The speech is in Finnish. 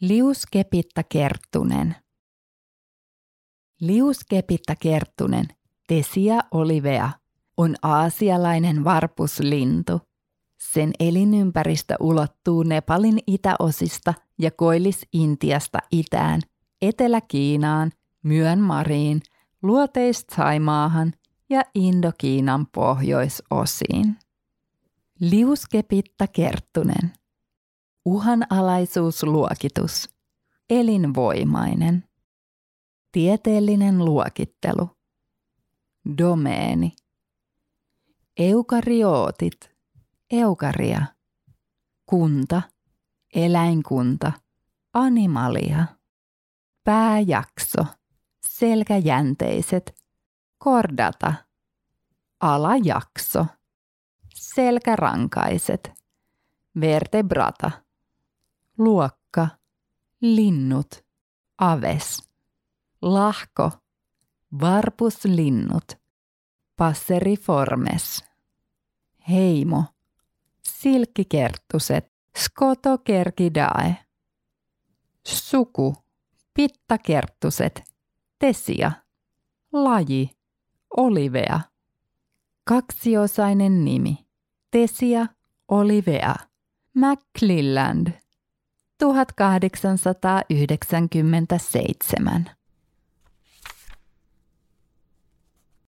Liuskepitta Kerttunen. Liuskepitta Kerttunen, Tesia olivea, on aasialainen varpuslintu. Sen elinympäristö ulottuu Nepalin itäosista ja Koillis-Intiasta itään, Etelä-Kiinaan, Myönmariin, Luoteis-Saimaahan ja Indokiinan pohjoisosiin. Liuskepitta Kerttunen. Uhanalaisuusluokitus. Elinvoimainen. Tieteellinen luokittelu. Domeeni. Eukaryootit. Eukaria. Kunta. Eläinkunta. Animalia. Pääjakso. Selkäjänteiset. Kordata. Alajakso. Selkärankaiset. Vertebrata luokka, linnut, aves, lahko, varpuslinnut, passeriformes, heimo, silkkikerttuset, skotokerkidae, suku, pittakerttuset, tesia, laji, olivea, kaksiosainen nimi, tesia, olivea, Maclilland – 1897.